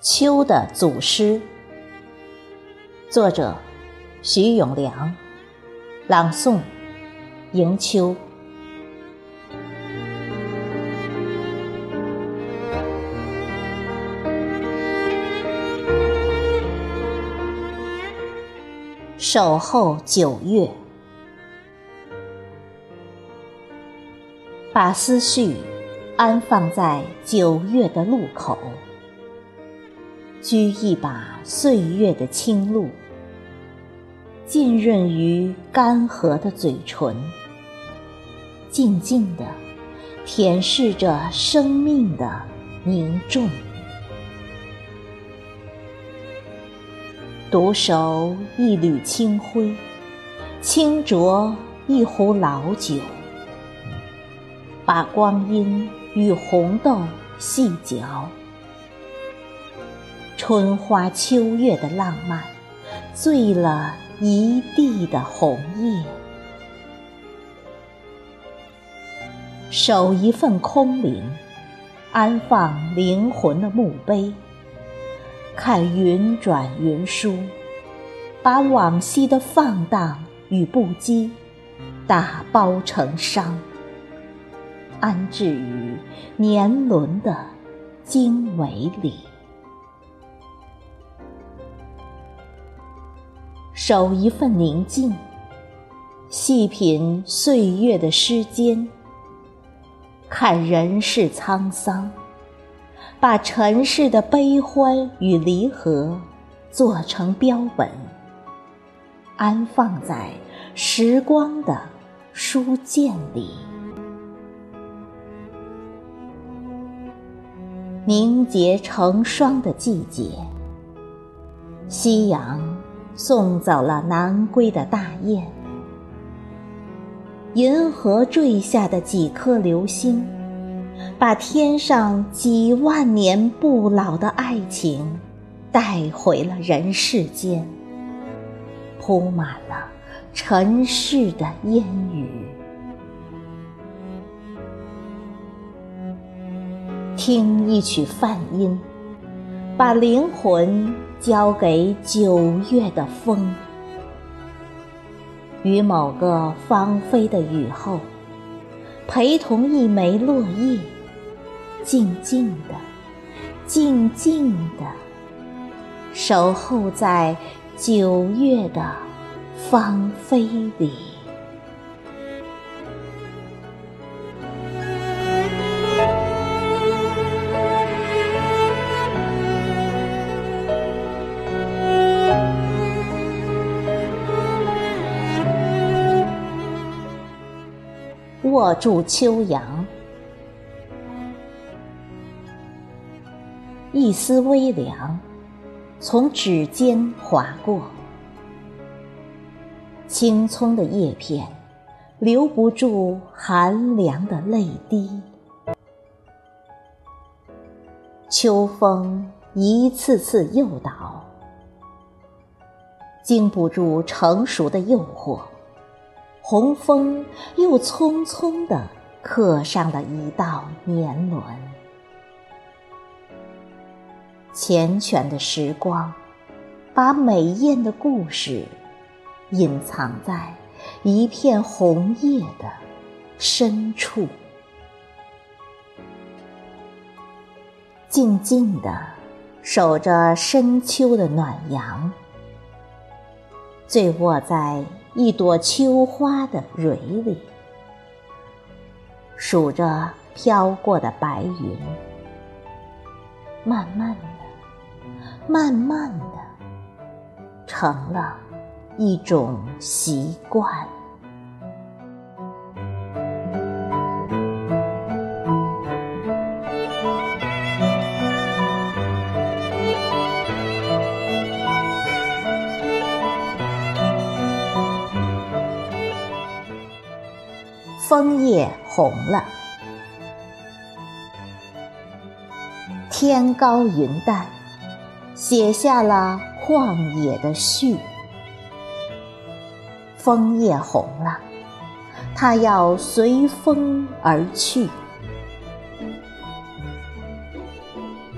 秋的祖师，作者徐永良，朗诵迎秋。守候九月，把思绪安放在九月的路口。掬一把岁月的清露，浸润于干涸的嘴唇，静静地舔舐着生命的凝重。独守一缕清辉，轻酌一壶老酒，把光阴与红豆细嚼。春花秋月的浪漫，醉了一地的红叶。守一份空灵，安放灵魂的墓碑。看云转云舒，把往昔的放荡与不羁，打包成伤，安置于年轮的经纬里。守一份宁静，细品岁月的诗笺，看人世沧桑，把尘世的悲欢与离合做成标本，安放在时光的书卷里。凝结成霜的季节，夕阳。送走了南归的大雁，银河坠下的几颗流星，把天上几万年不老的爱情带回了人世间，铺满了尘世的烟雨。听一曲梵音，把灵魂。交给九月的风，于某个芳菲的雨后，陪同一枚落叶，静静的、静静的守候在九月的芳菲里。握住秋阳，一丝微凉从指尖划过，青葱的叶片留不住寒凉的泪滴。秋风一次次诱导，经不住成熟的诱惑。红枫又匆匆地刻上了一道年轮，缱绻的时光，把美艳的故事隐藏在一片红叶的深处，静静地守着深秋的暖阳，醉卧在。一朵秋花的蕊里，数着飘过的白云，慢慢的，慢慢的，成了一种习惯。枫叶红了，天高云淡，写下了旷野的序。枫叶红了，它要随风而去。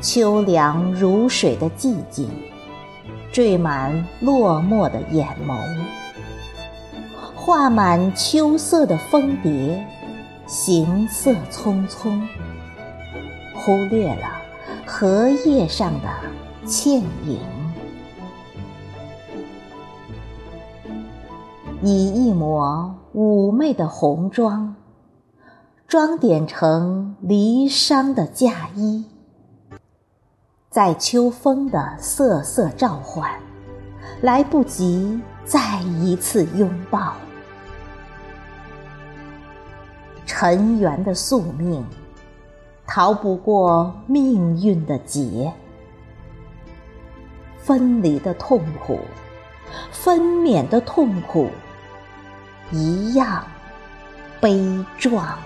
秋凉如水的寂静，缀满落寞的眼眸，画满秋色的蜂蝶，行色匆匆，忽略了荷叶上的倩影。以一抹妩媚的红妆，装点成离殇的嫁衣，在秋风的瑟瑟召唤，来不及再一次拥抱。尘缘的宿命，逃不过命运的劫，分离的痛苦，分娩的痛苦。一样悲壮。